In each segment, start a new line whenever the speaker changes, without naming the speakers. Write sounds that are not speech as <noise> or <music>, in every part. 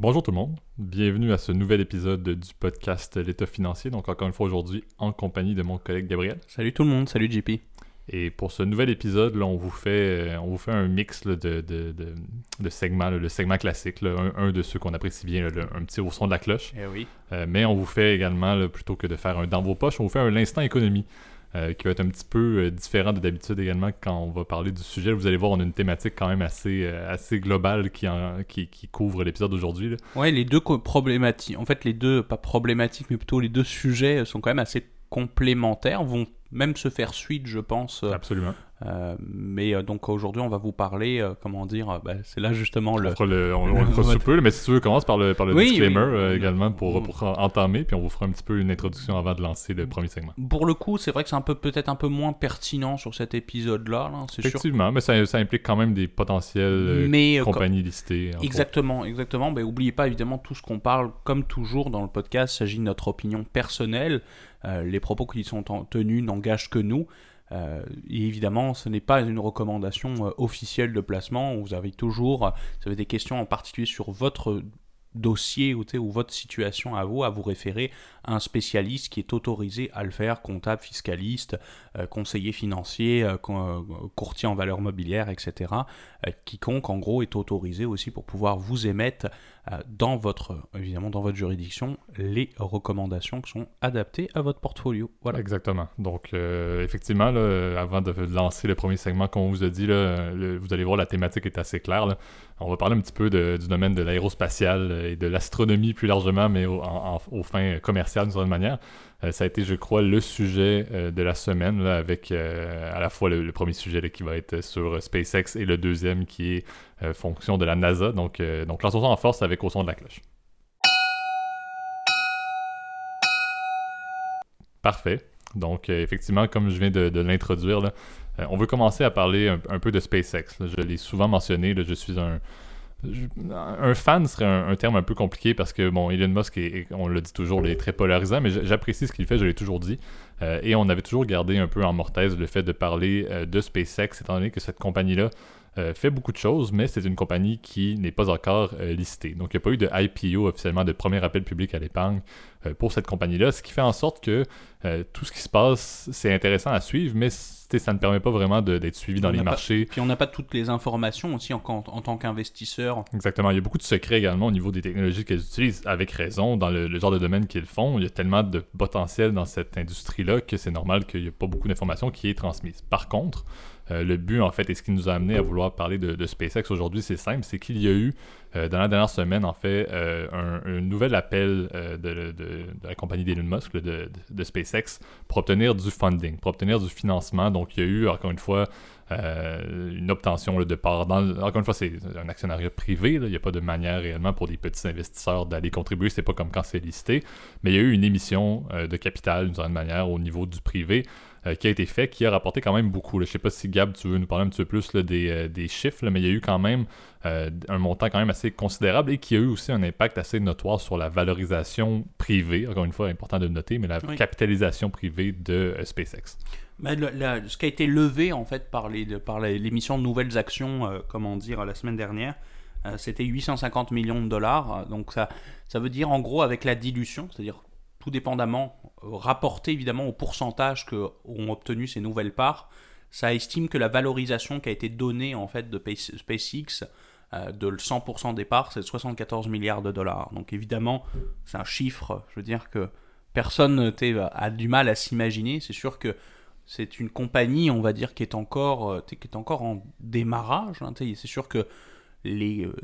Bonjour tout le monde, bienvenue à ce nouvel épisode du podcast L'État financier. Donc encore une fois aujourd'hui en compagnie de mon collègue Gabriel.
Salut tout le monde, salut JP.
Et pour ce nouvel épisode, là, on, vous fait, euh, on vous fait un mix là, de, de, de, de, segments, le segment classique, là, un, un, de ceux qu'on apprécie bien, un petit au son de la cloche.
Eh oui.
Euh, mais on vous fait également, plutôt que de faire un dans vos poches, on vous fait un l'instant économie. Euh, qui va être un petit peu euh, différent de d'habitude également quand on va parler du sujet. Vous allez voir, on a une thématique quand même assez, euh, assez globale qui, en, qui, qui, couvre l'épisode d'aujourd'hui.
Ouais, les deux problématiques, en fait les deux, pas problématiques, mais plutôt les deux sujets sont quand même assez complémentaires, vont même se faire suite, je pense.
Absolument.
Euh, mais euh, donc aujourd'hui, on va vous parler, euh, comment dire, bah, c'est là justement le.
On, le, on, on le fera sous peu, mais si tu veux, commence par le, par le oui, disclaimer oui. également pour, pour, entamer, puis on vous fera un petit peu une introduction avant de lancer le premier segment.
Pour le coup, c'est vrai que c'est un peu peut-être un peu moins pertinent sur cet épisode-là. Là,
Effectivement, sûr. mais ça, ça, implique quand même des potentielles mais, compagnies listées.
Exactement, autres. exactement. Mais n'oubliez pas évidemment tout ce qu'on parle, comme toujours dans le podcast, s'agit de notre opinion personnelle. Les propos qui sont tenus n'engagent que nous. Euh, et évidemment, ce n'est pas une recommandation euh, officielle de placement. Vous avez toujours, euh, vous avez des questions en particulier sur votre dossier ou, ou votre situation à vous, à vous référer à un spécialiste qui est autorisé à le faire, comptable, fiscaliste, euh, conseiller financier, euh, euh, courtier en valeur mobilière, etc. quiconque, en gros, est autorisé aussi pour pouvoir vous émettre dans votre, évidemment, dans votre juridiction, les recommandations qui sont adaptées à votre portfolio.
Voilà. Exactement. Donc, effectivement, là, avant de lancer le premier segment, comme on vous a dit, là, vous allez voir, la thématique est assez claire. On va parler un petit peu du domaine de l'aérospatiale et de l'astronomie plus largement, mais au, en, en, aux fins commerciales d'une certaine manière. Euh, ça a été, je crois, le sujet euh, de la semaine, avec euh, à la fois le, premier sujet qui va être sur SpaceX et le deuxième qui est fonction de la NASA. Donc, donc lançons en force avec au son de la cloche. Parfait. Donc, effectivement, comme je viens de, l'introduire, on veut commencer à parler un, peu de SpaceX. Je l'ai souvent mentionné, je suis un, un fan serait un, terme un peu compliqué parce que bon Elon Musk on le dit toujours il est très polarisant mais j'apprécie ce qu'il fait je l'ai toujours dit euh, et on avait toujours gardé un peu en mortaise le fait de parler euh, de SpaceX étant donné que cette compagnie là euh, fait beaucoup de choses, mais c'est une compagnie qui n'est pas encore euh, listée. Donc, il n'y a pas eu de IPO officiellement, de premier appel public à l'épargne euh, pour cette compagnie-là, ce qui fait en sorte que tout ce qui se passe, c'est intéressant à suivre, mais ça ne permet pas vraiment d'être suivi dans les marchés.
Pas, puis on n'a pas toutes les informations aussi en, en, en tant qu'investisseur.
Exactement. Il y a beaucoup de secrets également au niveau des technologies qu'elles utilisent, avec raison, dans le, le genre de domaine qu'ils font. Il y a tellement de potentiel dans cette industrie-là que c'est normal qu'il n'y ait pas beaucoup d'informations qui est transmise. Par contre, euh, le but, en fait, et ce qui nous a amené à vouloir parler de, SpaceX aujourd'hui, c'est simple, c'est qu'il y a eu, euh, dans la dernière semaine, en fait, euh, un, nouvel appel de, de, la compagnie d'Elon Musk, de, SpaceX, pour obtenir du funding, pour obtenir du financement. Donc, il y a eu, encore une fois, euh, une obtention là, de part. Dans, encore une fois, c'est un actionnariat privé. Il n'y a pas de manière réellement pour des petits investisseurs d'aller contribuer. C'est pas comme quand c'est listé. Mais il y a eu une émission euh, de capital d'une certaine manière au niveau du privé euh, qui a été fait, qui a rapporté quand même beaucoup. Là. Je sais pas si Gab, tu veux nous parler un petit peu plus là, des, des, chiffres, mais il y a eu quand même un montant quand même assez considérable et qui a eu aussi un impact assez notoire sur la valorisation privée. Encore une fois, important de le noter, mais la oui. capitalisation privée de SpaceX.
Mais ce qui a été levé en fait par par l'émission de nouvelles actions, euh, comment dire, la semaine dernière, euh, c'était 850 millions de dollars. Donc ça, ça veut dire en gros avec la dilution, c'est-à-dire tout dépendamment, rapporté évidemment au pourcentage que ont obtenu ces nouvelles parts, ça estime que la valorisation qui a été donnée en fait de SpaceX euh, de 100% des parts, c'est 74 milliards de dollars. Donc évidemment, c'est un chiffre, je veux dire que personne a du mal à s'imaginer. C'est sûr que c'est une compagnie, on va dire, qui est encore, euh, qui est encore en démarrage. Hein, c'est sûr que les, euh,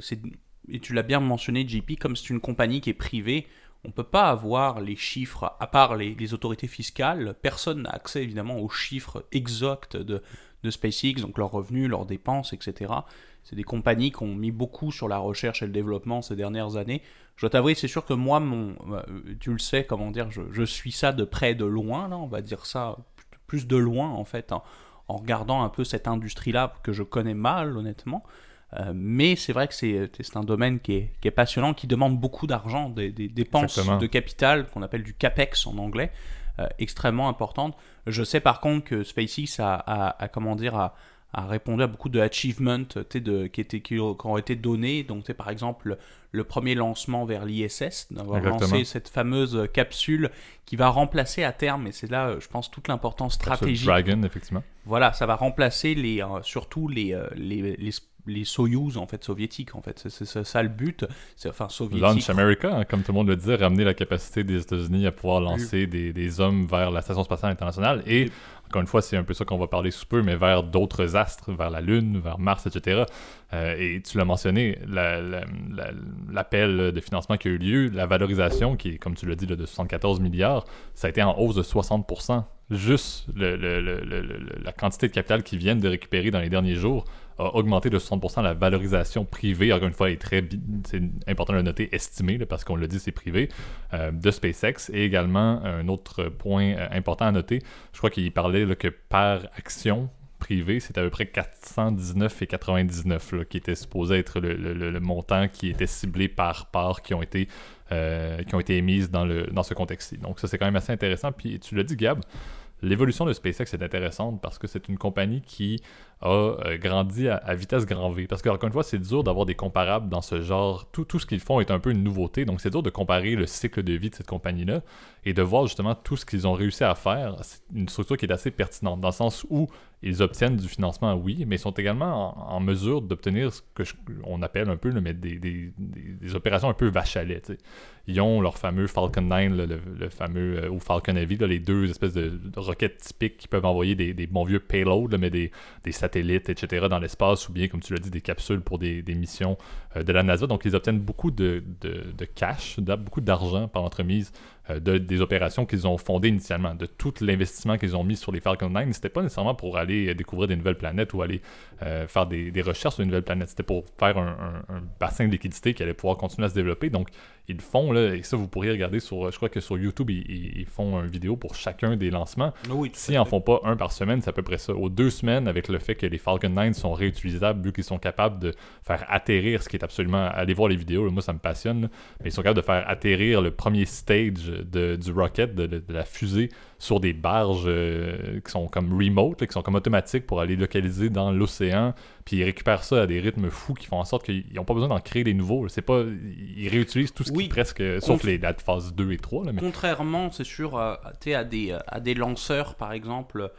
et tu l'as bien mentionné, JP, comme c'est une compagnie qui est privée, on ne peut pas avoir les chiffres, à part les, autorités fiscales, personne n'a accès évidemment aux chiffres exacts de, de SpaceX, donc leurs revenus, leurs dépenses, etc. C'est des compagnies qui ont mis beaucoup sur la recherche et le développement ces dernières années. Je dois t'avouer, c'est sûr que moi, mon, euh, tu le sais, comment dire, je, je suis ça de près, de loin, là, on va dire ça plus de loin en fait, en, en regardant un peu cette industrie-là que je connais mal honnêtement. Euh, mais c'est vrai que c'est un domaine qui est, qui est, passionnant, qui demande beaucoup d'argent, des, des, dépenses Exactement. de capital qu'on appelle du capex en anglais, euh, extrêmement importantes. Je sais par contre que SpaceX a, a, a comment dire, a, a répondu à beaucoup de achievements de, qui, étaient, qui, ont été donnés. Donc, par exemple, le premier lancement vers l'ISS, d'avoir lancé cette fameuse capsule qui va remplacer à terme, et c'est là, je pense, toute l'importance stratégique.
Dragon, effectivement.
Voilà, ça va remplacer les, euh, surtout les, euh, les, les les Soyuz en fait soviétiques en fait c'est ça le but c'est enfin soviétique
Launch America hein, comme tout le monde le dit ramener la capacité des États-Unis à pouvoir lancer des, des, hommes vers la station spatiale internationale et encore une fois, c'est un peu ça qu'on va parler sous peu, mais vers d'autres astres, vers la Lune, vers Mars, etc. Euh, et tu l'as mentionné, l'appel de financement qui a eu lieu, la valorisation, qui est, comme tu l'as dit, de 74 milliards, ça a été en hausse de 60%. Juste la quantité de capital qu'ils viennent de récupérer dans les derniers jours a augmenté de 60% la valorisation privée, encore une fois, est très, c'est important de noter, estimé, parce qu'on le dit, c'est privé, euh, de SpaceX. Et également, un autre point euh, important à noter, je crois qu'il parlait que par action privée, c'est à peu près 419,99 qui était supposé être le, montant qui était ciblé par part qui ont été, euh, qui ont été émises dans, le, dans ce contexte-ci. Donc ça, c'est quand même assez intéressant. Puis tu l'as dit, Gab, l'évolution de SpaceX est intéressante parce que c'est une compagnie qui a euh, grandi à, vitesse grand V. Parce que, encore une fois, c'est dur d'avoir des comparables dans ce genre. Tout, tout ce qu'ils font est un peu une nouveauté. Donc, c'est dur de comparer le cycle de vie de cette compagnie-là et de voir justement tout ce qu'ils ont réussi à faire. C'est une structure qui est assez pertinente dans le sens où ils obtiennent du financement, oui, mais ils sont également en, mesure d'obtenir ce que on appelle un peu mais des, des, des, opérations un peu vache à lait. Ils ont leur fameux Falcon 9, le, fameux, euh, ou Falcon Heavy, les deux espèces de, roquettes typiques qui peuvent envoyer des, bons vieux payloads, mais des, satellites, etc., dans l'espace, ou bien, comme tu l'as dit, des capsules pour des, missions euh, de la NASA. Donc, ils obtiennent beaucoup de, de cash, beaucoup d'argent par l'entremise euh, des opérations qu'ils ont fondées initialement, de tout l'investissement qu'ils ont mis sur les Falcon 9. C'était pas nécessairement pour aller euh, découvrir des nouvelles planètes ou aller euh, faire des, recherches sur une nouvelle planète. C'était pour faire un, bassin de liquidité qui allait pouvoir continuer à se développer. Donc, ils font, là, et ça, vous pourriez regarder sur, je crois que sur YouTube, ils, font une vidéo pour chacun des lancements.
Oui,
S'ils en font pas un par semaine, c'est à peu près ça. Aux deux semaines, avec le fait que les Falcon 9 sont réutilisables, vu qu'ils sont capables de faire atterrir, ce qui est absolument. Allez voir les vidéos, moi, ça me passionne, mais ils sont capables de faire atterrir le premier stage du rocket, de, la fusée, sur des barges euh, qui sont comme remote, qui sont comme automatiques pour aller localiser dans l'océan. Puis ils récupèrent ça à des rythmes fous qui font en sorte qu'ils n'ont pas besoin d'en créer des nouveaux. C'est pas, ils réutilisent tout ce qui est presque, sauf les dates phase 2 et 3.
Contrairement, c'est sûr, à, à, des, à des lanceurs, par exemple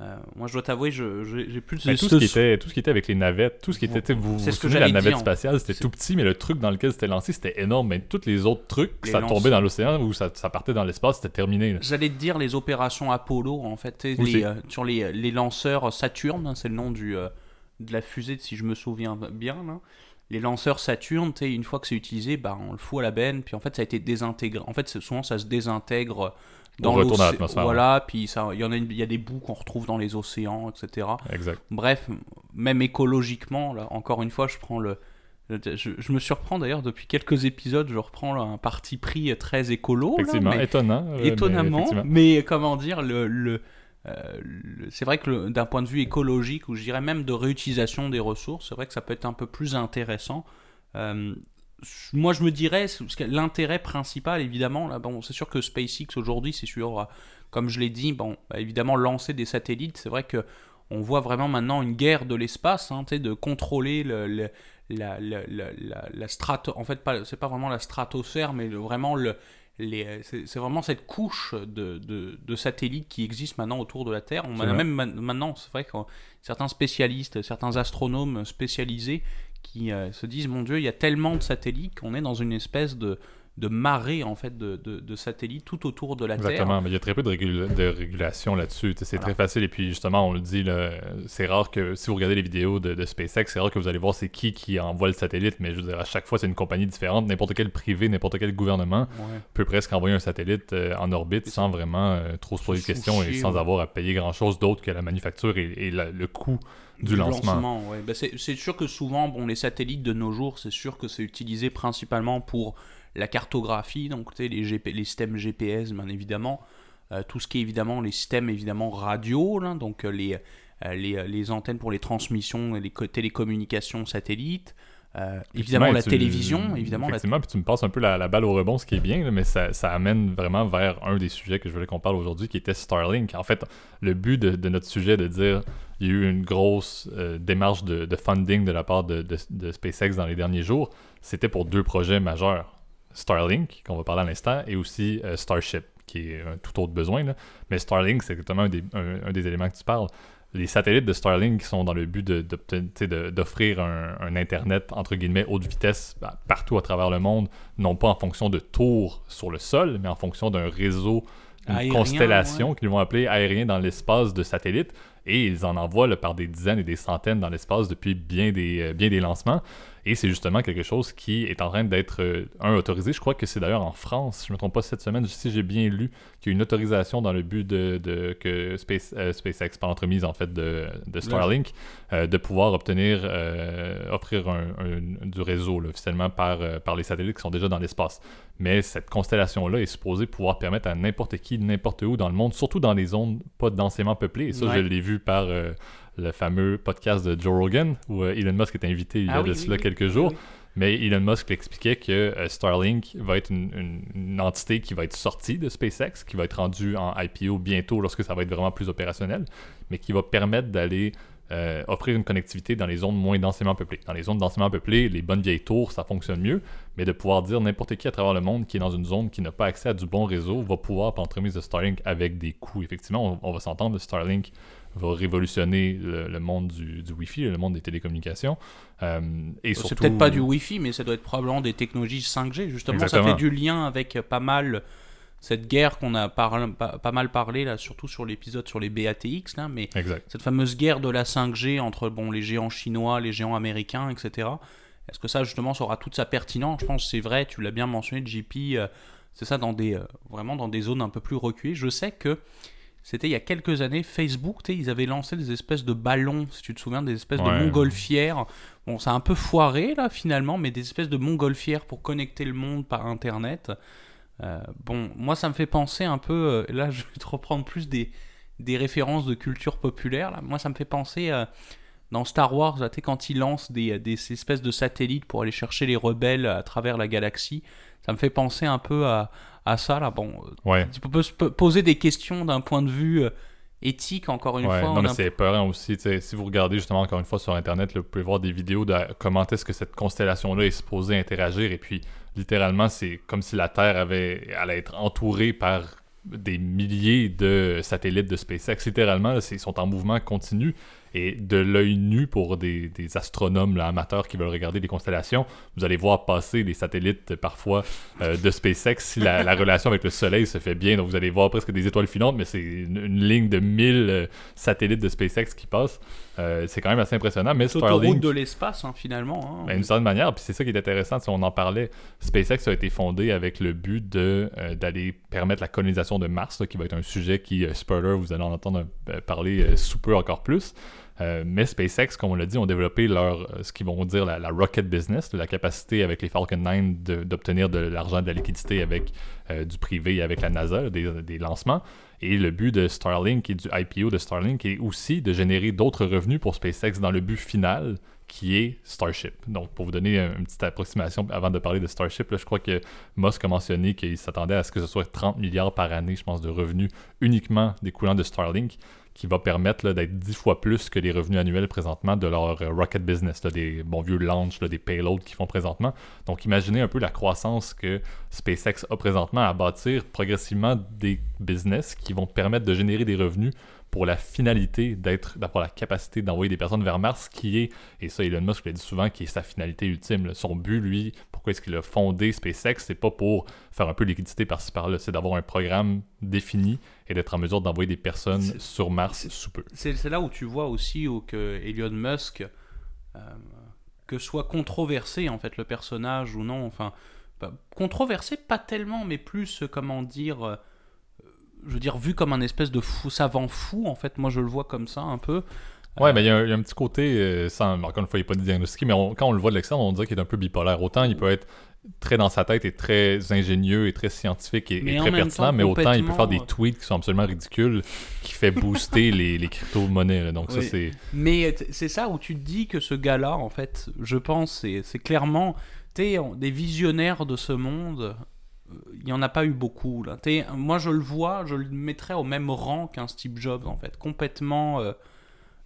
euh, moi, je dois t'avouer, j'ai plus
de tout ce, qui était, tout ce qui était avec les navettes, tout ce qui était, vous vous souvenez, la navette spatiale, c'était tout petit, mais le truc dans lequel c'était lancé, c'était énorme. Mais tous les autres trucs, ça tombait dans l'océan ou ça, partait dans l'espace, c'était terminé.
J'allais te dire les opérations Apollo, en fait, les, euh, sur les, les, lanceurs Saturne, hein, c'est le nom du, euh, de la fusée, si je me souviens bien. les lanceurs Saturne, une fois que c'est utilisé, bah, on le fout à la benne, puis en fait ça a été désintégré. En fait, souvent ça se désintègre dans l'atmosphère. Voilà, puis il y en a, il y a des bouts qu'on retrouve dans les océans, etc.
Exact.
Bref, même écologiquement, là, encore une fois, je prends le, je, me surprends d'ailleurs depuis quelques épisodes, je reprends un parti pris très écolo.
Effectivement, étonnant.
Euh, étonnamment, mais, comment dire, le, le, euh, c'est vrai que d'un point de vue écologique, ou je dirais même de réutilisation des ressources, c'est vrai que ça peut être un peu plus intéressant. Euh, moi je me dirais, l'intérêt principal évidemment, bon, c'est sûr que SpaceX aujourd'hui, c'est sûr, comme je l'ai dit, bon, évidemment lancer des satellites, c'est vrai que on voit vraiment maintenant une guerre de l'espace, hein, de contrôler le, la, la, en fait c'est pas vraiment la stratosphère, mais vraiment le, c'est, vraiment cette couche de, de, de, satellites qui existe maintenant autour de la Terre. On a même maintenant, c'est vrai que certains spécialistes, certains astronomes spécialisés qui euh, se disent mon Dieu, il y a tellement de satellites qu'on est dans une espèce de, de marée en fait de, de, satellites tout autour de la
Terre.
Exactement,
mais il y a très peu de, de régulation là-dessus. C'est très facile et puis justement on le dit, c'est rare que si vous regardez les vidéos de, SpaceX, c'est rare que vous allez voir c'est qui qui envoie le satellite, mais je veux dire à chaque fois c'est une compagnie différente. N'importe quel privé, n'importe quel gouvernement peut presque envoyer un satellite euh, en orbite sans vraiment euh, trop se poser de questions et sans avoir à payer grand-chose d'autre que la manufacture et, le coût du, lancement.
Ben, c'est sûr que souvent, bon, les satellites de nos jours, c'est sûr que c'est utilisé principalement pour la cartographie, donc les, les systèmes GPS, bien évidemment, euh, tout ce qui est évidemment les systèmes évidemment radio, là, donc euh, les, euh, les, les, antennes pour les transmissions, les télécommunications satellites. évidemment la télévision, évidemment.
Effectivement, puis tu me passes un peu la, balle au rebond, ce qui est bien, mais ça, ça, amène vraiment vers un des sujets que je voulais qu'on parle aujourd'hui, qui était Starlink. En fait, le but de, de notre sujet, de dire il y a eu une grosse euh, démarche de, de, funding de la part de, de, SpaceX dans les derniers jours. C'était pour deux projets majeurs. Starlink, qu'on va parler à l'instant, et aussi euh, Starship, qui est un tout autre besoin. Là. Mais Starlink, c'est exactement un des, un des éléments que tu parles les satellites de Starlink qui sont dans le but d'offrir un, Internet, entre guillemets, haute vitesse bah, partout à travers le monde, non pas en fonction de tours sur le sol, mais en fonction d'un réseau, une constellation qu'ils vont appeler aérien dans l'espace de satellites. Et ils en envoient par des dizaines et des centaines dans l'espace depuis bien des, euh, bien des lancements. Et c'est justement quelque chose qui est en train d'être, euh, un, autorisé. Je crois que c'est d'ailleurs en France, je ne me trompe pas, cette semaine, si j'ai bien lu, qu'il y a une autorisation dans le but de, que Space, euh, SpaceX, par l'entremise en fait de, Starlink, euh, de pouvoir obtenir, offrir du réseau officiellement par, par les satellites qui sont déjà dans l'espace. Mais cette constellation-là est supposée pouvoir permettre à n'importe qui, n'importe où dans le monde, surtout dans les zones pas densément peuplées. Et ça, je l'ai vu par le fameux podcast de Joe Rogan, où euh, Elon Musk est invité il y a ah de cela quelques jours. Mais Elon Musk expliquait que euh, Starlink va être une, entité qui va être sortie de SpaceX, qui va être rendue en IPO bientôt lorsque ça va être vraiment plus opérationnel, mais qui va permettre d'aller euh, offrir une connectivité dans les zones moins densément peuplées. Dans les zones densément peuplées, les bonnes vieilles tours, ça fonctionne mieux, mais de pouvoir dire n'importe qui à travers le monde qui est dans une zone qui n'a pas accès à du bon réseau va pouvoir, par l'entremise de Starlink, avec des coûts. Effectivement, on, on va s'entendre, Starlink va révolutionner le, monde du, du, Wi-Fi, le monde des télécommunications. Euh,
et C'est peut-être pas du Wi-Fi, mais ça doit être probablement des technologies 5G. Justement, ça fait du lien avec pas mal cette guerre qu'on a pas, pas, mal parlé, là, surtout sur l'épisode sur les BATX, là, mais cette fameuse guerre de la 5G entre bon, les géants chinois, les géants américains, etc. Est-ce que ça, justement, ça aura toute sa pertinence? Je pense que c'est vrai, tu l'as bien mentionné, JP, euh, c'est ça, dans des, euh, vraiment dans des zones un peu plus reculées. Je sais que c'était il y a quelques années, Facebook, ils avaient lancé des espèces de ballons, si tu te souviens, des espèces de montgolfières. Bon, ça a un peu foiré là finalement, mais des espèces de montgolfières pour connecter le monde par Internet. Euh, bon, moi ça me fait penser un peu, euh, là <laughs> je vais te reprendre plus des, des références de culture populaire. Là. Moi ça me fait penser euh, dans Star Wars, là, quand ils lancent des, des, espèces de satellites pour aller chercher les rebelles à travers la galaxie. Ça me fait penser un peu à, à ça là. Bon,
ouais.
tu peux se poser des questions d'un point de vue euh, éthique encore une fois.
Non, mais c'est épeurant aussi. Si vous regardez justement encore une fois sur Internet, vous pouvez voir des vidéos de comment est-ce que cette constellation-là est supposée interagir. Et puis, littéralement, c'est comme si la Terre avait, allait être entourée par des milliers de satellites de SpaceX. Littéralement, ils sont en mouvement continu. Et de l'œil nu pour des, astronomes amateurs qui veulent regarder les constellations, vous allez voir passer les satellites parfois euh, de SpaceX si la, relation avec le Soleil se fait bien. Donc vous allez voir presque des étoiles filantes, mais c'est une, ligne de 1000 euh, satellites de SpaceX qui passent. Euh, c'est quand même assez impressionnant. Mais
Starlink, de l'espace hein, finalement.
Hein. Ben, d'une certaine manière, puis c'est ça qui est intéressant. Si on en parlait, SpaceX a été fondé avec le but de d'aller permettre la colonisation de Mars, qui va être un sujet qui, spoiler, vous allez en entendre parler sous peu encore plus. Euh, mais SpaceX, comme on l'a dit, ont développé leur, euh, ce qu'ils vont dire la, rocket business, la capacité avec les Falcon 9 d'obtenir de, l'argent, de la liquidité avec euh, du privé et avec la NASA, des, lancements. Et le but de Starlink et du IPO de Starlink est aussi de générer d'autres revenus pour SpaceX dans le but final qui est Starship. Donc, pour vous donner une petite approximation avant de parler de Starship, je crois que Musk a mentionné qu'il s'attendait à ce que ce soit 30 milliards par année, je pense, de revenus uniquement découlant de Starlink qui va permettre d'être dix fois plus que les revenus annuels présentement de leur euh, rocket business, des bons vieux launch, des payloads qu'ils font présentement. Donc imaginez un peu la croissance que SpaceX a présentement à bâtir progressivement des business qui vont permettre de générer des revenus pour la finalité d'être, d'avoir la capacité d'envoyer des personnes vers Mars, qui est, et ça Elon Musk l'a dit souvent, qui est sa finalité ultime. Son but, lui, pourquoi est-ce qu'il a fondé SpaceX, c'est pas pour faire un peu de liquidité par-ci par-là, c'est d'avoir un programme défini et d'être en mesure d'envoyer des personnes sur Mars sous peu.
C'est, là où tu vois aussi où que Elon Musk, euh, que soit controversé en fait le personnage ou non, enfin, bah, controversé pas tellement, mais plus, comment dire... Euh, je veux dire, vu comme un espèce de fou, savant fou, en fait, moi je le vois comme ça un peu.
Ouais, mais il y, a un petit côté, euh, sans, encore une fois, il n'est pas diagnostiqué, mais quand on le voit de l'extérieur, on dirait qu'il est un peu bipolaire. Autant il peut être très dans sa tête et très ingénieux et très scientifique et, très pertinent, mais autant il peut faire des tweets qui sont absolument ridicules, qui fait booster <laughs> les, les crypto-monnaies. Donc ça, c'est...
Mais c'est ça où tu te dis que ce gars-là, en fait, je pense, c'est clairement... des visionnaires de ce monde il n'y en a pas eu beaucoup. Là. moi, je le vois, je le mettrais au même rang qu'un Steve Jobs, en fait. Complètement. Euh,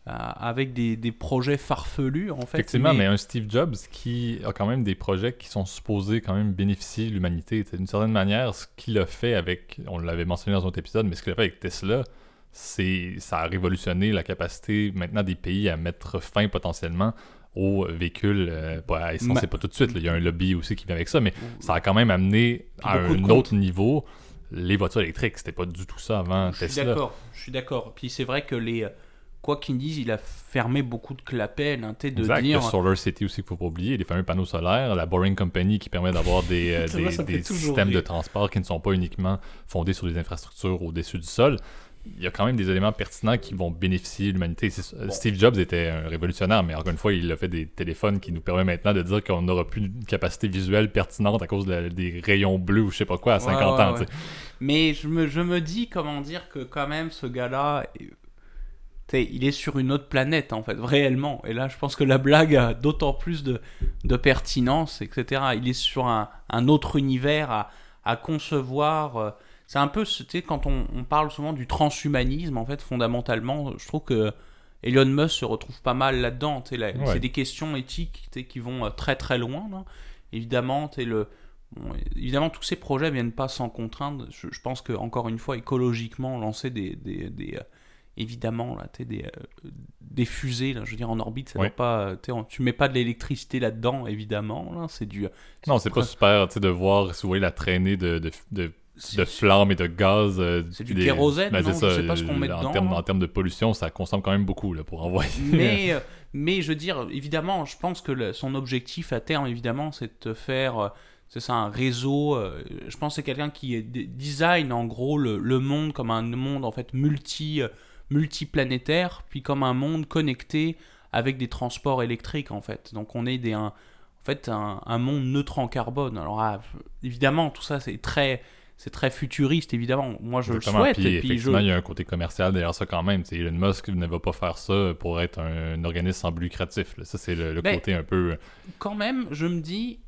avec des, des, projets farfelus en fait.
Effectivement, mais... un Steve Jobs qui a quand même des projets qui sont supposés quand même bénéficier de l'humanité. D'une certaine manière, ce qu'il a fait avec, on l'avait mentionné dans un autre épisode, mais ce qu'il a fait avec Tesla, c'est ça a révolutionné la capacité maintenant des pays à mettre fin potentiellement aux véhicules euh, à essence, c'est pas tout de suite. Il y a un lobby aussi qui vient avec ça, mais ça a quand même amené à un autre niveau les voitures électriques. C'était pas du tout ça avant
je
Tesla.
Suis d'accord, je suis d'accord. Puis c'est vrai que les quoi qu'ils disent, il a fermé beaucoup de clapets, hein, de
exact.
dire...
A Solar City aussi qu'il faut pas oublier, les fameux panneaux solaires, la Boring Company qui permet d'avoir des, <laughs> euh, des, systèmes de transport qui ne sont pas uniquement fondés sur des infrastructures au-dessus du sol. Il y a quand même des éléments pertinents qui vont bénéficier l'humanité. Steve Jobs était un révolutionnaire, mais encore une fois, il a fait des téléphones qui nous permettent maintenant de dire qu'on n'aura plus une capacité visuelle pertinente à cause des rayons bleus ou je sais pas quoi à 50 ans.
Mais je me, je me dis, comment dire, que quand même ce gars-là il est sur une autre planète en fait, réellement. Et là, je pense que la blague a d'autant plus de, de, pertinence, etc. Il est sur un, un autre univers à, à concevoir. Euh, c'est un peu, tu sais, quand on, on, parle souvent du transhumanisme, en fait, fondamentalement, je trouve que Elon Musk se retrouve pas mal là-dedans. C'est des questions éthiques qui vont euh, très très loin. Là. Évidemment, le, évidemment, tous ces projets viennent pas sans contrainte. Je, je pense que encore une fois, écologiquement, lancer des, des, des, euh, évidemment là, des, euh, des fusées, là, je veux dire en orbite, ça pas, tu mets pas de l'électricité là-dedans, évidemment, là, c'est du.
Non, c'est pas super, de voir, si vous voyez la traînée de, de, de de flammes et de gaz.
Euh, c'est du kérosène, ben, non? Je sais pas ce qu'on met
en
dedans.
Termes, en termes de pollution, ça consomme quand même beaucoup là, pour envoyer. <laughs>
Mais, euh, mais je veux dire, évidemment, je pense que son objectif à terme, évidemment, c'est de faire c'est ça, un réseau. je pense que c'est quelqu'un qui design en gros le, le, monde comme un monde en fait multi, multiplanétaire, puis comme un monde connecté avec des transports électriques en fait. Donc on est des, un, en fait un, monde neutre en carbone. Alors ah, évidemment tout ça c'est très c'est très futuriste évidemment. Moi je le souhaite.
Puis, effectivement il y a un côté commercial derrière ça quand même. Elon Musk ne va pas faire ça pour être un, organisme sans but lucratif. Ça c'est le, ben, côté un peu. Euh,
quand même je me dis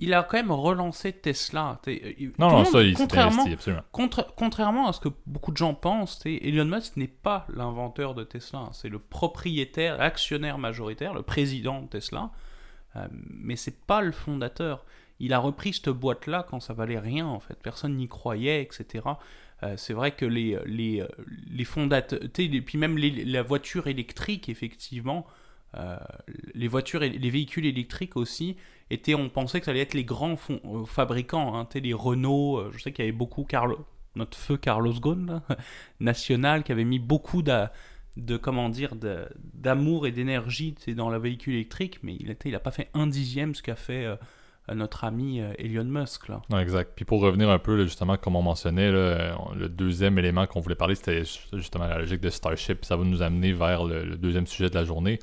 il a quand même relancé Tesla. Euh,
non, non, ça, il contrairement, absolument.
contrairement à ce que beaucoup de gens pensent, Elon Musk n'est pas l'inventeur de Tesla. C'est le propriétaire, l'actionnaire majoritaire, le président de Tesla. Euh, mais c'est pas le fondateur. Il a repris cette boîte-là quand ça valait rien, en fait. Personne n'y croyait, etc. Euh, c'est vrai que les, les, les fondateurs, et puis même la voiture électrique, effectivement, les voitures les véhicules électriques aussi, était, on pensait que ça allait être les grands euh, fabricants, hein, les Renault, euh, je sais qu'il y avait beaucoup, Carlo, notre feu Carlos Ghosn, <laughs> national, qui avait mis beaucoup de, de comment dire, d'amour et d'énergie dans le véhicule électrique, mais il n'a il pas fait un dixième ce qu'a fait euh, notre ami Elon Musk. Là.
Exact. Puis pour revenir un peu, justement, comme on mentionnait, le deuxième élément qu'on voulait parler, c'était justement la logique de Starship. Ça va nous amener vers le deuxième sujet de la journée.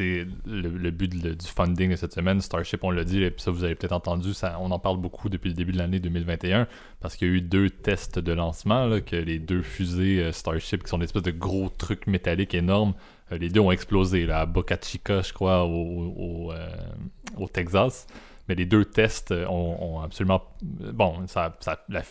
Euh, le, but du funding de cette semaine, Starship, on l'a dit, et ça vous avez peut-être entendu, ça, on en parle beaucoup depuis le début de l'année 2021, parce qu'il y a eu deux tests de lancement, que les deux fusées euh, Starship, qui sont des espèces de gros trucs métalliques énormes, euh, les deux ont explosé là, à Boca Chica, je crois, au, Texas. Mais les deux tests ont, absolument. Bon, ça, la,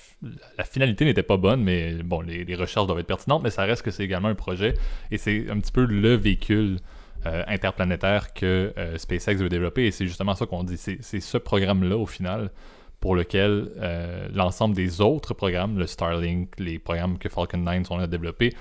finalité n'était pas bonne, mais bon, les, recherches doivent être pertinentes, mais ça reste que c'est également un projet et c'est un petit peu le véhicule euh, interplanétaire que euh, SpaceX veut développer. Et c'est justement ça qu'on dit. C'est ce programme-là, au final, pour lequel euh, l'ensemble des autres programmes, le Starlink, les programmes que Falcon 9 sont là à développer,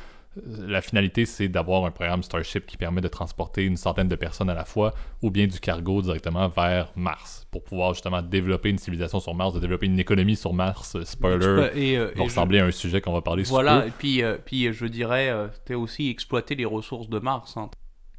la finalité, c'est d'avoir un programme Starship qui permet de transporter une centaine de personnes à la fois ou bien du cargo directement vers Mars pour pouvoir justement développer une civilisation sur Mars, de développer une économie sur Mars. Spoiler, et, va ressembler à un sujet qu'on va parler
Voilà, et puis, puis je dirais, tu aussi exploiter les ressources de Mars. Hein.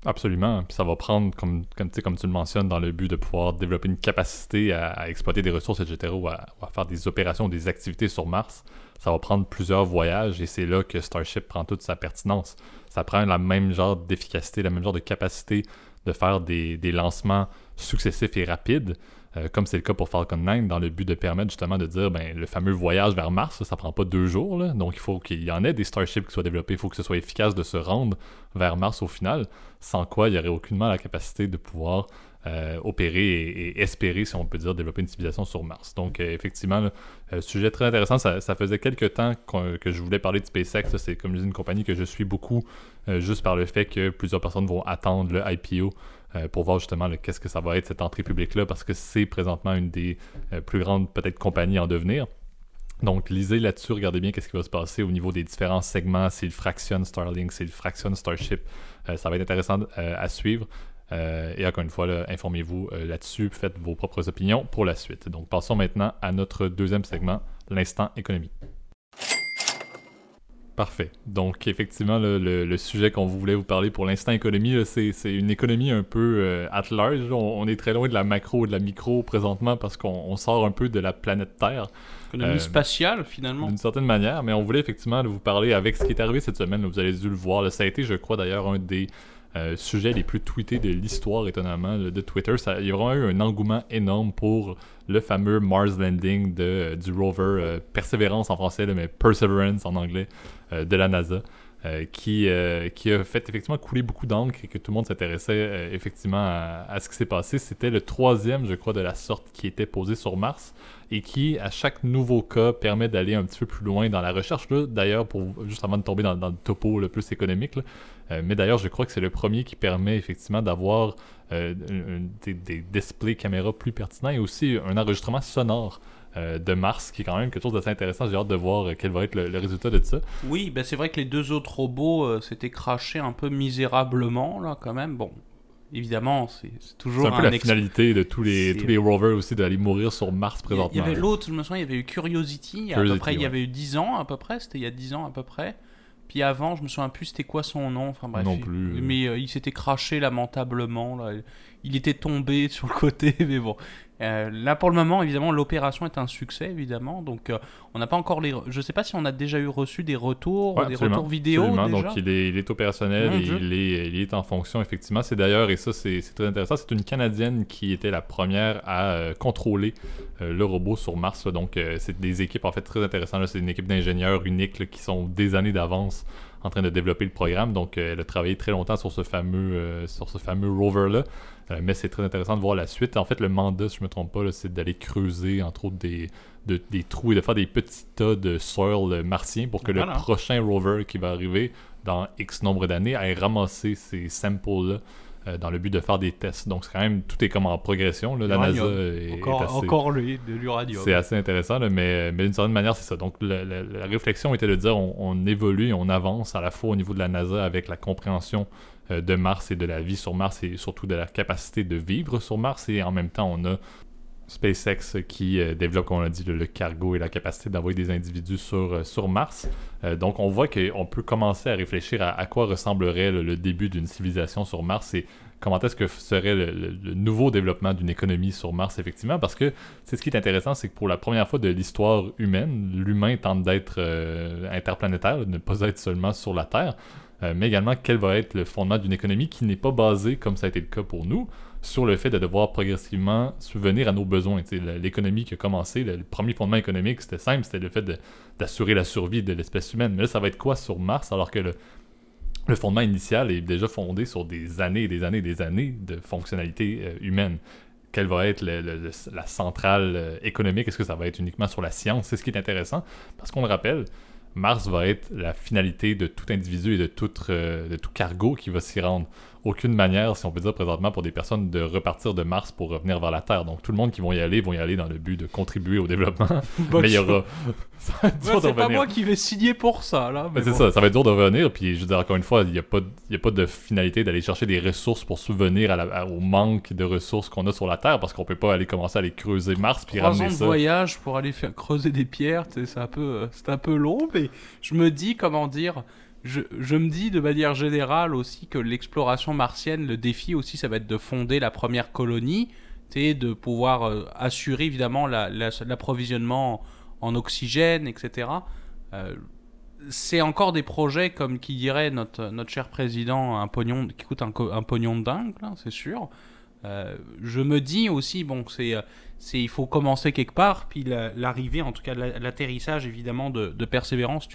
Absolument. Puis ça va prendre, comme, comme, comme tu le mentionnes, dans le but de pouvoir développer une capacité à, exploiter des ressources, etc., ou à, faire des opérations, des activités sur Mars. Ça va prendre plusieurs voyages et c'est là que Starship prend toute sa pertinence. Ça prend la même genre d'efficacité, la même genre de capacité de faire des, des lancements successifs et rapides euh, comme c'est le cas pour Falcon 9, dans le but de permettre justement de dire ben, le fameux voyage vers Mars, ça, ça prend pas deux jours, donc il faut qu'il y en ait des Starships qui soient développés, il faut que ce soit efficace de se rendre vers Mars au final, sans quoi il n'y aurait aucunement la capacité de pouvoir euh, opérer et, espérer, si on peut dire, développer une civilisation sur Mars. Donc, euh, effectivement, euh, sujet très intéressant. Ça, faisait quelques temps que je voulais parler de SpaceX. C'est comme une compagnie que je suis beaucoup, juste par le fait que plusieurs personnes vont attendre le IPO pour voir justement qu'est-ce que ça va être cette entrée publique-là, parce que c'est présentement une des plus grandes, peut-être, compagnies en devenir. Donc, lisez là-dessus, regardez bien qu'est-ce qui va se passer au niveau des différents segments, s'il fractionne Starlink, s'il fractionne Starship. ça va être intéressant à suivre. Euh, et encore une fois, informez-vous euh, là-dessus, faites vos propres opinions pour la suite. Donc passons maintenant à notre deuxième segment, l'instant économie. Parfait. Donc, effectivement, le, sujet qu'on voulait vous parler pour l'instant économie, c'est une économie un peu euh, at large. On, est très loin de la macro et de la micro présentement parce qu'on sort un peu de la planète Terre.
Économie spatiale, finalement.
D'une certaine manière, mais on voulait effectivement vous parler avec ce qui est arrivé cette semaine. Vous avez dû le voir. ça a été, je crois, d'ailleurs, un des euh, sujets les plus tweetés de l'histoire, étonnamment, de Twitter. Ça, il y a vraiment eu un engouement énorme pour le fameux Mars Landing de, euh, du rover euh, Perseverance en français, mais Perseverance en anglais, de la NASA. Qui, qui a fait effectivement couler beaucoup d'encre et que tout le monde s'intéressait effectivement à, ce qui s'est passé. C'était le troisième, je crois, de la sorte qui était posé sur Mars et qui, à chaque nouveau cas, permet d'aller un petit peu plus loin dans la recherche. D'ailleurs, juste avant de tomber dans, le topo le plus économique, euh, mais d'ailleurs, je crois que c'est le premier qui permet effectivement d'avoir euh, des, displays caméras plus pertinents et aussi un enregistrement sonore. Euh, de Mars, qui est quand même quelque chose d'assez intéressant. J'ai hâte de voir quel va être le, résultat de ça.
Oui, ben c'est vrai que les deux autres robots s'étaient crachés un peu misérablement, là, quand même. Bon, évidemment, c'est toujours.
C'est un peu la finalité de tous les, tous les rovers aussi d'aller mourir sur Mars présentement.
Il y avait l'autre, je me souviens, il y avait eu Curiosity, à peu près, il y avait eu 10 ans à peu près, c'était il y a 10 ans à peu près. Puis avant, je me souviens plus c'était quoi son nom, enfin bref.
Non plus.
Mais euh, il s'était craché lamentablement, là. Il était tombé <laughs> sur le côté, mais bon. Euh, là, pour le moment, évidemment, l'opération est un succès, évidemment. Donc, euh, on n'a pas encore les. Je ne sais pas si on a déjà eu reçu des retours, des retours vidéo. Déjà.
Donc, il est, il est opérationnel et il est, il est, en fonction, effectivement. C'est d'ailleurs, et ça, c'est très intéressant, c'est une Canadienne qui était la première à euh, contrôler le robot sur Mars. Donc, c'est des équipes, en fait, très intéressantes. C'est une équipe d'ingénieurs uniques qui sont des années d'avance en train de développer le programme. Donc, elle a travaillé très longtemps sur ce fameux, sur ce fameux rover-là. Euh, mais c'est très intéressant de voir la suite. En fait, le mandat, si je ne me trompe pas, c'est d'aller creuser, entre autres, des, des trous et de faire des petits tas de soil martien pour que le prochain rover qui va arriver dans X nombre d'années aille ramasser ces samples-là. Euh, dans le but de faire des tests. Donc, c'est quand même, tout est comme en progression. La NASA est,
encore, encore lui, de l'uranium.
C'est assez intéressant, mais, mais d'une certaine manière, c'est ça. Donc, la, réflexion était de dire on, on évolue, on avance à la fois au niveau de la NASA avec la compréhension euh, de Mars et de la vie sur Mars et surtout de la capacité de vivre sur Mars. Et en même temps, on a SpaceX qui euh, développe, on a dit, le, cargo et la capacité d'envoyer des individus sur, euh, sur Mars. donc on voit qu'on peut commencer à réfléchir à, quoi ressemblerait le, début d'une civilisation sur Mars et comment est-ce que serait le, nouveau développement d'une économie sur Mars, effectivement, parce que c'est ce qui est intéressant, c'est que pour la première fois de l'histoire humaine, l'humain tente d'être interplanétaire, de ne pas être seulement sur la Terre. Euh, mais également quel va être le fondement d'une économie qui n'est pas basée, comme ça a été le cas pour nous, sur le fait de devoir progressivement subvenir à nos besoins. L'économie qui a commencé, le, premier fondement économique, c'était simple, c'était le fait d'assurer la survie de l'espèce humaine. Mais là, ça va être quoi sur Mars alors que le, fondement initial est déjà fondé sur des années et des années et des années de fonctionnalité euh, humaine? Quelle va être la centrale euh, économique? Est-ce que ça va être uniquement sur la science? C'est ce qui est intéressant, parce qu'on le rappelle, Mars va être la finalité de tout individu et de tout, euh, cargo qui va s'y rendre aucune manière, si on peut dire présentement, pour des personnes de repartir de Mars pour revenir vers la Terre. Donc tout le monde qui vont y aller vont y aller dans le but de contribuer au développement. <laughs> mais il y aura. <laughs>
c'est pas moi qui vais signer pour ça, là.
Mais c'est ça, ça va être dur de revenir. Puis je veux dire, encore une fois, il n'y a, pas, a pas de finalité d'aller chercher des ressources pour subvenir à au manque de ressources qu'on a sur la Terre parce qu'on peut pas aller commencer à aller creuser Mars puis ramener
ça. de voyage pour aller faire creuser des pierres, c'est un, peu, un peu long, mais je me dis, comment dire je, me dis de manière générale aussi que l'exploration martienne, le défi aussi, ça va être de fonder la première colonie, de pouvoir euh, assurer évidemment l'approvisionnement en oxygène, etc. Euh, c'est encore des projets comme qui dirait notre, notre cher président, un pognon qui coûte un, pognon de dingue, c'est sûr. Euh, je me dis aussi, bon, c'est, il faut commencer quelque part, puis l'arrivée, en tout cas l'atterrissage évidemment de, de Persévérance,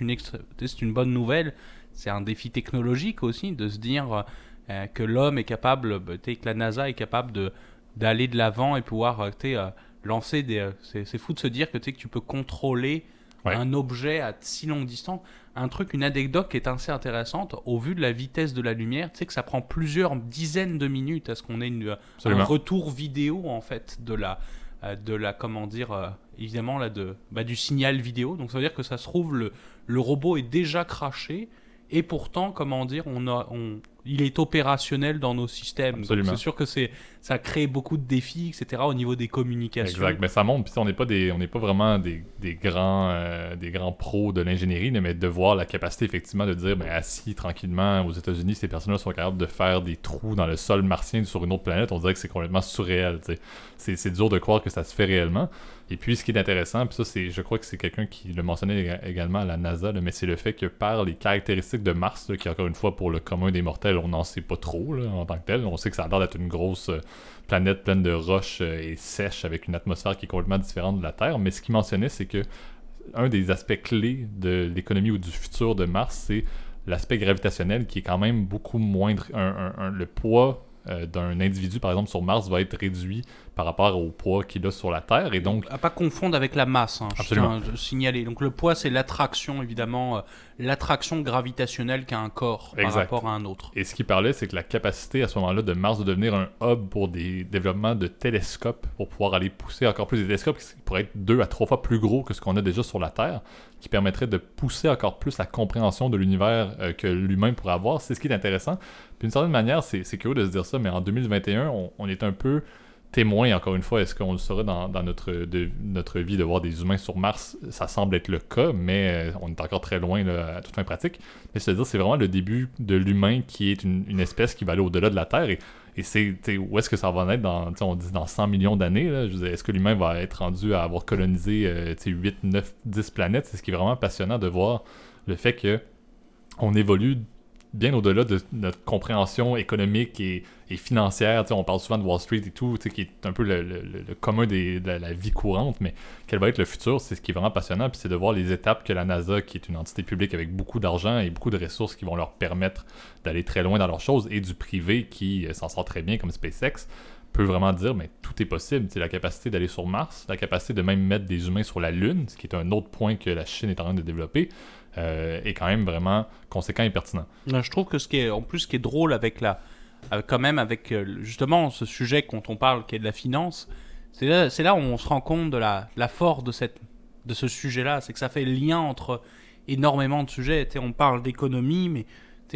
c'est une bonne nouvelle c'est un défi technologique aussi de se dire euh, que l'homme est capable, bah, que la NASA est capable de, d'aller de l'avant et pouvoir euh, euh, lancer des. c'est fou de se dire que, que tu peux contrôler
Ouais.
un objet à si longue distance. Un truc, une anecdote qui est assez intéressante, au vu de la vitesse de la lumière, tu sais que ça prend plusieurs dizaines de minutes à ce qu'on ait une, un retour vidéo en fait de la, de la comment dire, euh, évidemment là de, bah, du signal vidéo. Donc ça veut dire que ça se trouve le, le robot est déjà craché et pourtant comment dire, on a, on, il est opérationnel dans nos systèmes. C'est sûr que c'est, ça crée beaucoup de défis, etc. au niveau des communications.
Exact. Mais ça montre, puis on n'est pas des, on n'est pas vraiment des, des grands, euh, des grands pros de l'ingénierie, mais de voir la capacité effectivement de dire, ben, assis tranquillement aux États-Unis, ces personnes-là sont capables de faire des trous dans le sol martien sur une autre planète. On dirait que c'est complètement surréel. c'est dur de croire que ça se fait réellement. Et puis, ce qui est intéressant, puis ça, c'est, je crois que c'est quelqu'un qui le mentionnait éga- également à la NASA, mais c'est le fait que par les caractéristiques de Mars, qui encore une fois pour le commun des mortels, on n'en sait pas trop en tant que tel. On sait que ça a l'air d'être une grosse euh, planète pleine de roches euh, et sèche avec une atmosphère qui est complètement différente de la Terre. Mais ce qu'il mentionnait, c'est que un des aspects clés de l'économie ou du futur de Mars, c'est l'aspect gravitationnel qui est quand même beaucoup moindre. Le poids euh, d'un individu, par exemple, sur Mars va être réduit par rapport au poids qu'il a sur la Terre. Et donc,
À pas confondre avec la masse, hein, je
Absolument.
tiens à signaler. Donc le poids, c'est l'attraction, évidemment, euh, l'attraction gravitationnelle qu'a un corps par rapport à un autre.
Et ce qu'il parlait, c'est que la capacité à ce moment-là de Mars de devenir un hub pour des développements de télescopes, pour pouvoir aller pousser encore plus des télescopes qui pourraient être deux à trois fois plus gros que ce qu'on a déjà sur la Terre, qui permettrait de pousser encore plus la compréhension de l'univers euh, que l'humain pourrait avoir. C'est ce qui est intéressant. D'une certaine manière, c'est curieux de se dire ça, mais en 2021, on, est un peu témoin, encore une fois, est-ce qu'on le saura dans, notre, notre vie de voir des humains sur Mars? Ça semble être le cas, mais euh, on est encore très loin là, à toute fin pratique. Mais c'est-à-dire, c'est vraiment le début de l'humain qui est une, espèce qui va aller au-delà de la Terre. Et c'est, où est-ce que ça va en être dans, on dit dans 100 millions d'années Est-ce que l'humain va être rendu à avoir colonisé euh, tu sais, 8, 9, 10 planètes? C'est ce qui est vraiment passionnant de voir le fait que on évolue bien au-delà de notre compréhension économique et, financière. On parle souvent de Wall Street et tout, qui est un peu le, commun de la, la vie courante, mais quel va être le futur, c'est ce qui est vraiment passionnant, puis c'est de voir les étapes que la NASA, qui est une entité publique avec beaucoup d'argent et beaucoup de ressources qui vont leur permettre d'aller très loin dans leurs choses, et du privé qui euh, s'en sort très bien comme SpaceX, peut vraiment dire, mais tout est possible. C'est la capacité d'aller sur Mars, la capacité de même mettre des humains sur la Lune, ce qui est un autre point que la Chine est en train de développer, euh, est quand même vraiment conséquent et pertinent.
Je trouve que ce qui est, en plus, ce qui est drôle avec la, quand même avec euh, justement ce sujet quand on parle qui est de la finance, c'est là, où on se rend compte de la, force de cette, de ce sujet-là, c'est que ça fait lien entre énormément de sujets. Tu sais, on parle d'économie, mais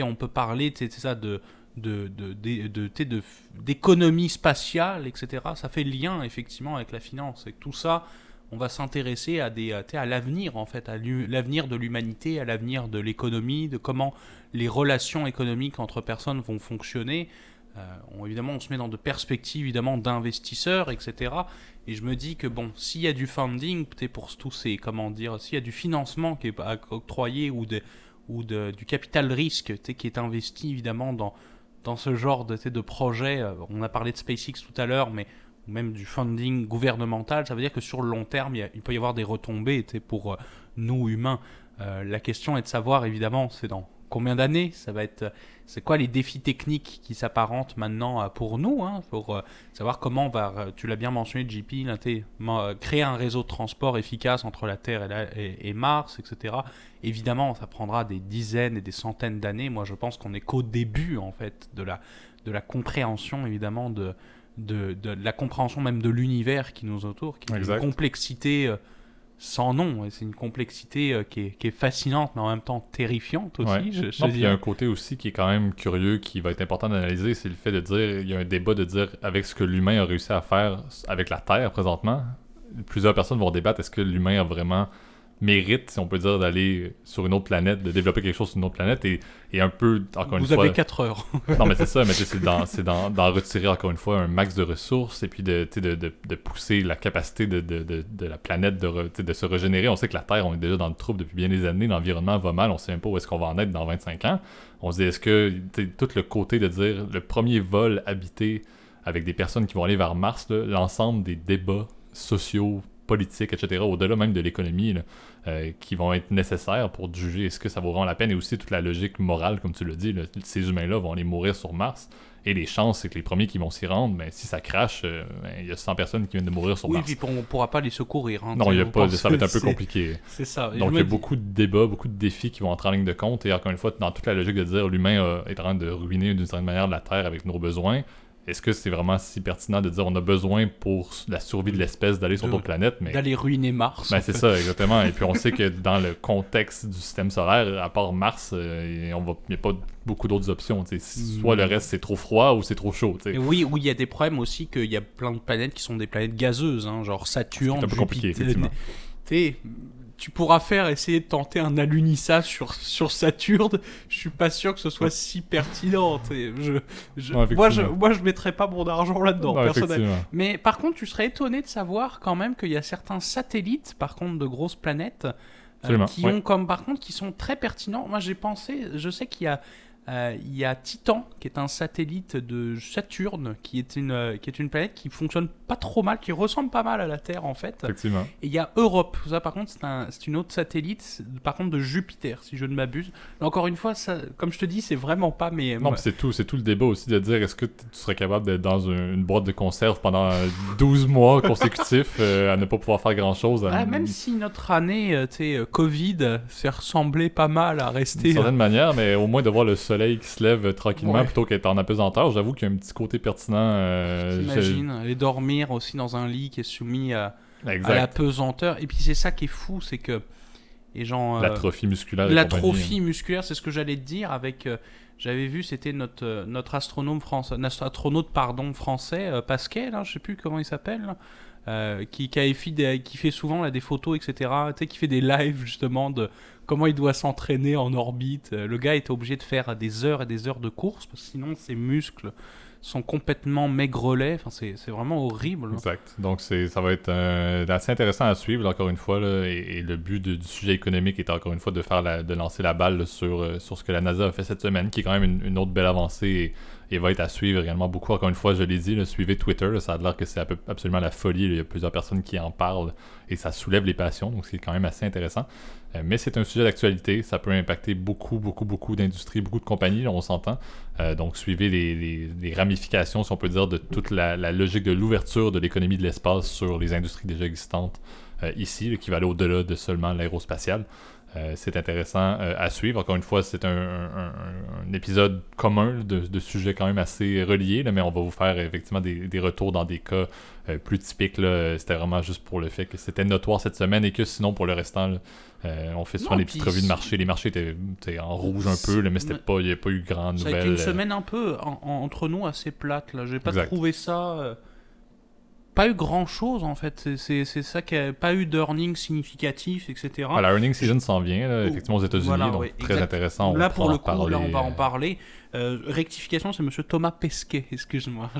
on peut parler, ça, de de, de, de, de- de- d'économie spatiale, etc. Ça fait lien effectivement avec la finance. Et tout ça, on va s'intéresser à, des, sais, à l'avenir, en fait, à l'avenir de l'humanité, à l'avenir de l'économie, de comment les relations économiques entre personnes vont fonctionner. Euh, on- évidemment, on se met dans de perspectives évidemment d'investisseurs, etc. Et je me dis que bon, s'il y a du funding, peut-être pour tous ces, comment dire, s'il y a du financement qui est octroyé ou, de, ou de, du capital risque qui est investi évidemment dans, dans ce genre de, de projet, euh, on a parlé de SpaceX tout à l'heure, mais même du funding gouvernemental, ça veut dire que sur le long terme, il, peut y avoir des retombées pour euh, nous humains. Euh, la question est de savoir, évidemment, c'est dans combien d'années ça va être. C'est quoi les défis techniques qui s'apparentent maintenant euh, pour nous, hein, pour euh, savoir comment on va. euh, Tu l'as bien mentionné, JP, créer un réseau de transport efficace entre la Terre et- et Mars, etc. Évidemment, ça prendra des dizaines et des centaines d'années. Moi, je pense qu'on est qu'au début, en fait, de la, de la compréhension, évidemment, de, de, de la compréhension même de l'univers qui nous entoure, qui est
Exact.
une complexité euh, sans nom. Et c'est une complexité euh, qui, est, qui est fascinante, mais en même temps terrifiante aussi.
Ouais.
Je, je
Non, puis il y a un côté aussi qui est quand même curieux, qui va être important d'analyser, c'est le fait de dire, il y a un débat de dire, avec ce que l'humain a réussi à faire avec la Terre présentement, plusieurs personnes vont débattre, est-ce que l'humain a vraiment mérite, si on peut dire, d'aller sur une autre planète, de développer quelque chose sur une autre planète, et, et un peu, encore une
Vous
fois...
avez 4 heures. <laughs>
Non, mais c'est <laughs> ça, mais c'est d'en, d'en retirer encore une fois un max de ressources et puis de, de, de, de pousser la capacité de, de, de, de la planète de, re- de se régénérer. On sait que la Terre, on est déjà dans le trouble depuis bien des années, l'environnement va mal, on sait même pas où est-ce qu'on va en être dans 25 ans. On se dit, est-ce que tout le côté de dire le premier vol habité avec des personnes qui vont aller vers Mars, l'ensemble des débats sociaux, politiques, etc., au-delà même de l'économie, euh, qui vont être nécessaires pour juger est-ce que ça vaut vraiment la peine et aussi toute la logique morale, comme tu l'as dit. là. ces humains-là vont aller mourir sur Mars Et les chances, c'est que les premiers qui vont s'y rendre, mais si ça crache, euh, ben, il y a 100 personnes qui viennent de mourir sur
Oui,
Mars.
puis on ne pourra pas les secourir. hein,
Non, y a pas, ça va être un peu compliqué.
C'est ça.
Donc il y a
dis-
beaucoup de débats, beaucoup de défis qui vont entrer en ligne de compte. Et encore une fois, dans toute la logique de dire l'humain euh, est en train de ruiner d'une certaine manière la Terre avec nos besoins, est-ce que c'est vraiment si pertinent de dire on a besoin pour la survie de l'espèce d'aller sur d'autres planètes mais
D'aller ruiner Mars.
ben,
en
c'est ça, exactement. Et puis on sait que dans le contexte du système solaire, à part Mars, euh, il n'y a pas beaucoup d'autres options. sais. Soit le reste c'est trop froid ou c'est trop chaud. tu sais.
Et oui, oui, il y a des problèmes aussi qu'il y a plein de planètes qui sont des planètes gazeuses, hein, genre Saturne,
C'est un peu compliqué, effectivement.
Tu pourras faire essayer de tenter un alunissage sur, sur Saturne. Je suis pas sûr que ce soit si pertinent. Je, moi, je, moi, je mettrais pas mon argent là-dedans, personnellement. Mais par contre, tu serais étonné de savoir quand même qu'il y a certains satellites, par contre, de grosses planètes, euh, qui
ouais.
ont comme par contre qui sont très pertinents. Moi, j'ai pensé, je sais qu'il y a euh, il y a Titan, qui est un satellite de Saturne, qui est une, euh, qui est une planète qui fonctionne pas trop mal, qui ressemble pas mal à la Terre en fait.
Effectivement.
Et il y a Europe, ça par contre c'est un, une autre satellite, par contre de Jupiter, si je ne m'abuse. Encore une fois, ça, comme je te dis, c'est vraiment pas mes.
Non, c'est tout, c'est tout le débat aussi de dire est-ce que tu serais capable d'être dans une, une boîte de conserve pendant euh, 12 mois consécutifs euh, à ne pas pouvoir faire grand chose.
Ah, même si notre année, euh, tu sais, euh, Covid, euh, s'est ressemblé pas mal à
d'une
rester.
certaine manière, mais au moins de voir le soleil qui se lève euh, tranquillement
Ouais.
plutôt qu'être en apesanteur, j'avoue qu'il y a un petit côté pertinent. euh,
T'imagines, aller dormir aussi dans un lit qui est soumis à, à la pesanteur. Et puis c'est ça qui est fou, c'est que les gens. euh,
L'atrophie musculaire. et
L'atrophie
compagnie.
musculaire, c'est ce que j'allais te dire avec. J'avais vu, c'était notre, notre astronome français, notre astronaute pardon, français, Pascal, hein, je sais plus comment il s'appelle, euh, qui, qui, fait souvent des photos, etc. Tu sais, qui fait des lives justement de comment il doit s'entraîner en orbite. Euh, Le gars était obligé de faire des heures et des heures de course, parce que sinon ses muscles sont complètement maigrelets. Enfin, c'est vraiment horrible.
Exact. Donc, ça va être euh, assez intéressant à suivre, encore une fois. et, le but du sujet économique est encore une fois de, faire de lancer la balle sur, sur ce que la NASA a fait cette semaine, qui est quand même une, autre belle avancée et va être à suivre également beaucoup. Encore une fois, je l'ai dit, suivez Twitter. ça a l'air que c'est absolument la folie. Il y a plusieurs personnes qui en parlent et ça soulève les passions. Donc, c'est quand même assez intéressant. Euh, mais c'est un sujet d'actualité. Ça peut impacter beaucoup, beaucoup, beaucoup d'industries, beaucoup de compagnies, on s'entend. Euh, donc, suivez les, ramifications, si on peut dire, de toute la, la logique de l'ouverture de l'économie de l'espace sur les industries déjà existantes euh, ici, qui va aller au-delà de seulement l'aérospatial. Euh, c'est intéressant euh, à suivre. Encore une fois, c'est un, un- un- un épisode commun de, de sujets quand même assez reliés, là, mais on va vous faire effectivement des, des retours dans des cas euh, plus typiques. C'était vraiment juste pour le fait que c'était notoire cette semaine et que sinon, pour le restant, là, on fait souvent des petites revues de marché. Les marchés étaient, en rouge un peu, là, mais c'était pas, il n'y a pas eu grande
Ça a
nouvelle.
été une semaine un peu en- en- entre nous assez plate là. J'ai pas
Exact.
trouvé ça. Pas eu grand chose en fait. C'est- ça qui a pas eu d'earnings significatifs, etc.
Ah, la earning season s'en vient, là, effectivement, aux États-Unis,
Voilà,
donc
ouais,
très
exact.
intéressant. on
là pour le coup, là on va en
euh,
parler. Euh, rectification, c'est Monsieur Thomas Pesquet, <laughs> excuse-moi.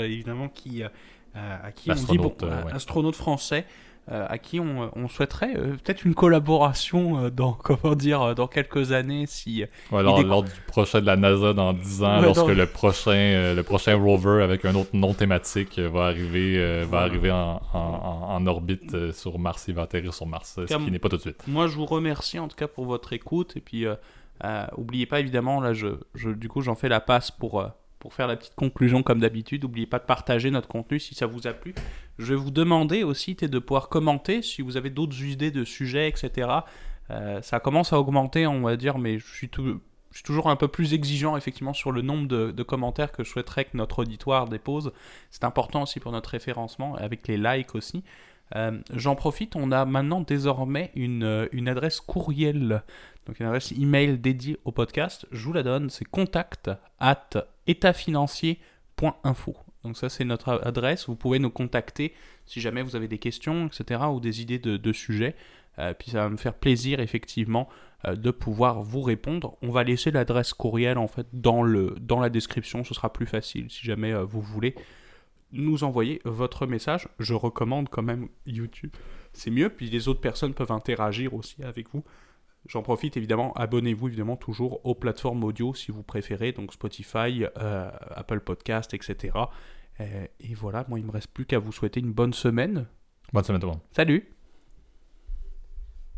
Évidemment qui, euh, à qui on dit bon,
euh, ouais.
astronaute français. Euh, à qui on, on souhaiterait euh, peut-être une collaboration euh, dans <laughs> comment dire dans quelques années si
Ouais, lors,
Il décou-
lors du prochain de la NASA dans 10 ans,
Ouais,
lorsque
dans-
le prochain le prochain rover avec un autre nom thématique va arriver va arriver en, en- orbite sur Mars, il va atterrir sur Mars, ce qui n'est pas tout de suite.
Moi, je vous remercie en tout cas pour votre écoute. Et puis, euh, euh, oubliez pas évidemment, là, je, je- du coup, j'en fais la passe pour, pour faire la petite conclusion comme d'habitude. N'oubliez pas de partager notre contenu si ça vous a plu. Je vais vous demander aussi de pouvoir commenter si vous avez d'autres idées de sujets, etc. Euh, ça commence à augmenter, on va dire, mais je suis, tout- je suis toujours un peu plus exigeant effectivement sur le nombre de, de commentaires que je souhaiterais que notre auditoire dépose. C'est important aussi pour notre référencement, avec les likes aussi. Euh, J'en profite, on a maintenant désormais une, euh, une adresse courriel, donc une adresse email dédiée au podcast. Je vous la donne, c'est contact at étatfinancier.info. Donc ça c'est notre adresse, vous pouvez nous contacter si jamais vous avez des questions, etc. ou des idées de, de sujets. Euh, puis ça va me faire plaisir effectivement de pouvoir vous répondre. On va laisser l'adresse courriel en fait dans, le, dans la description, ce sera plus facile si jamais vous voulez nous envoyer votre message. Je recommande quand même YouTube. C'est mieux, puis les autres personnes peuvent interagir aussi avec vous. J'en profite évidemment, abonnez-vous évidemment toujours aux plateformes audio si vous préférez, donc Spotify, euh, Apple Podcast, etc. Euh, et voilà, moi il me reste plus qu'à vous souhaiter une bonne semaine.
Bonne semaine tout le monde.
Salut